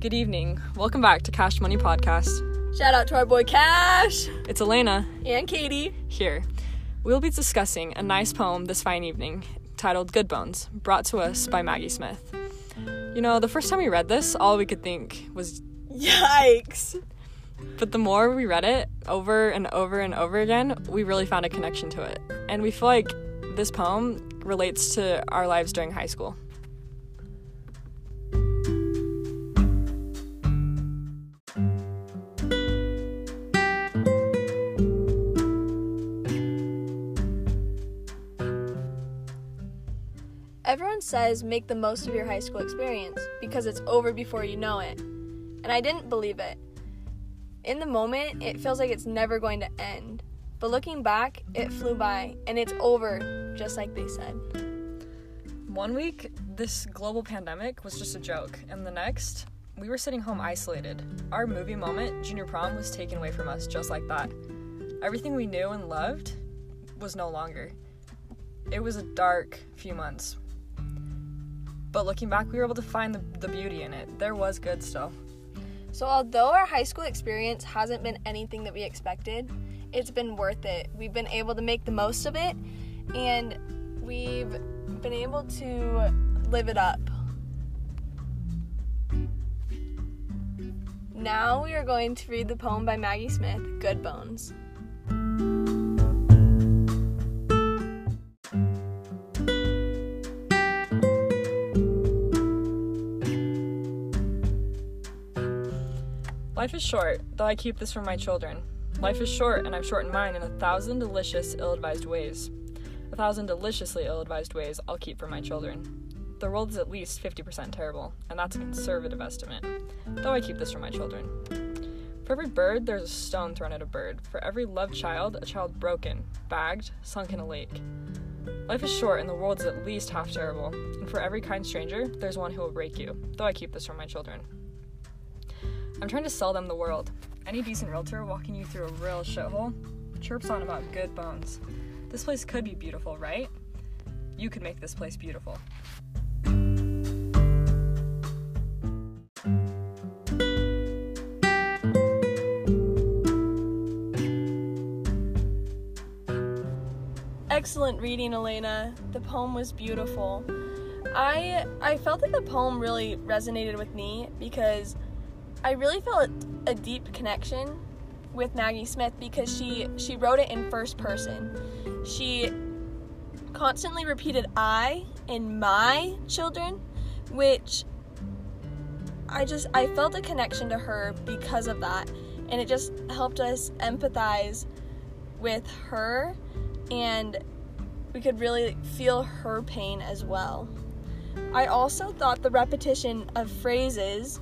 Good evening. Welcome back to Cash Money Podcast. Shout out to our boy Cash It's Elena and Katie. here. We'll be discussing a nice poem this fine evening titled Good Bones, brought to us by Maggie Smith. You know, the first time we read this, all we could think was, Yikes. but the more we read it over and over and over again, we really found a connection to it. And we feel like this poem relates to our lives during high school. Everyone says make the most of your high school experience because it's over before you know it. And I didn't believe it. In the moment, it feels like it's never going to end. But looking back, it flew by and it's over, just like they said. One week, this global pandemic was just a joke, and the next, we were sitting home isolated. Our movie moment, junior prom, was taken away from us just like that. Everything we knew and loved was no longer. It was a dark few months. But looking back, we were able to find the, the beauty in it. There was good still. So, although our high school experience hasn't been anything that we expected, it's been worth it. We've been able to make the most of it, and we've been able to live it up. Now we are going to read the poem by Maggie Smith, Good Bones. Life is short, though I keep this from my children. Life is short, and I've shortened mine in a thousand delicious, ill advised ways. A thousand deliciously ill advised ways I'll keep for my children. The world is at least 50% terrible, and that's a conservative estimate, though I keep this for my children. For every bird, there's a stone thrown at a bird. For every loved child, a child broken, bagged, sunk in a lake. Life is short, and the world is at least half terrible, and for every kind stranger, there's one who will break you, though I keep this from my children. I'm trying to sell them the world. Any decent realtor walking you through a real shithole chirps on about good bones. This place could be beautiful, right? You could make this place beautiful. Excellent reading, Elena. The poem was beautiful. I I felt that the poem really resonated with me because I really felt a deep connection with Maggie Smith because she she wrote it in first person. She constantly repeated I in my children, which I just I felt a connection to her because of that. And it just helped us empathize with her and we could really feel her pain as well. I also thought the repetition of phrases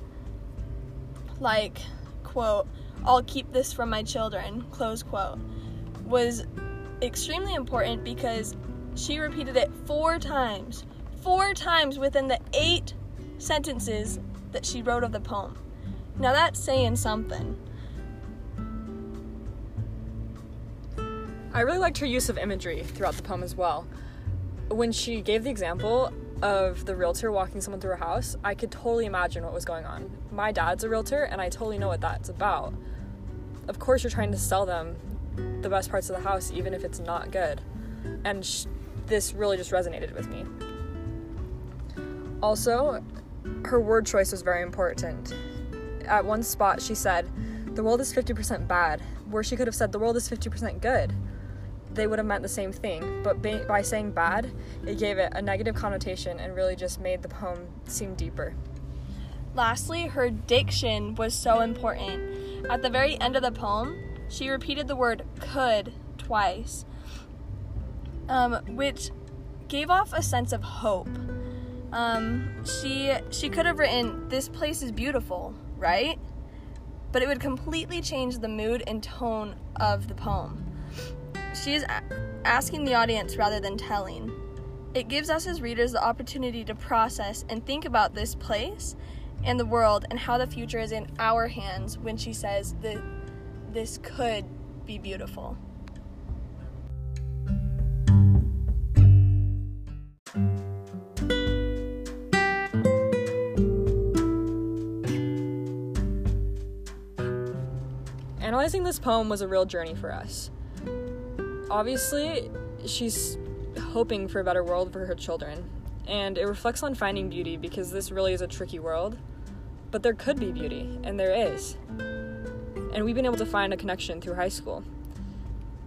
like quote i'll keep this from my children close quote was extremely important because she repeated it four times four times within the eight sentences that she wrote of the poem now that's saying something I really liked her use of imagery throughout the poem as well. When she gave the example of the realtor walking someone through a house, I could totally imagine what was going on. My dad's a realtor, and I totally know what that's about. Of course, you're trying to sell them the best parts of the house, even if it's not good. And sh- this really just resonated with me. Also, her word choice was very important. At one spot, she said, The world is 50% bad, where she could have said, The world is 50% good they would have meant the same thing, but ba- by saying bad, it gave it a negative connotation and really just made the poem seem deeper. Lastly, her diction was so important. At the very end of the poem, she repeated the word could twice, um, which gave off a sense of hope. Um, she she could have written, "This place is beautiful," right? But it would completely change the mood and tone of the poem. She is a- asking the audience rather than telling. It gives us as readers the opportunity to process and think about this place and the world and how the future is in our hands when she says that this could be beautiful. Analyzing this poem was a real journey for us. Obviously, she's hoping for a better world for her children, and it reflects on finding beauty because this really is a tricky world. But there could be beauty, and there is. And we've been able to find a connection through high school.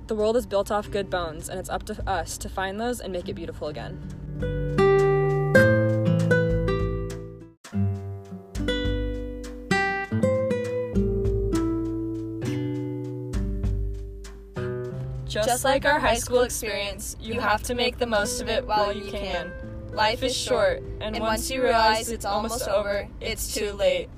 The world is built off good bones, and it's up to us to find those and make it beautiful again. Just like our high school experience, you have to make the most of it while you can. Life is short, and once you realize it's almost over, it's too late.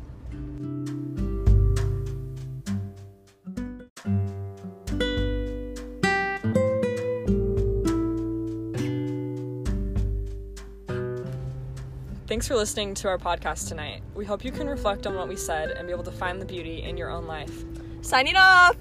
Thanks for listening to our podcast tonight. We hope you can reflect on what we said and be able to find the beauty in your own life. Signing off!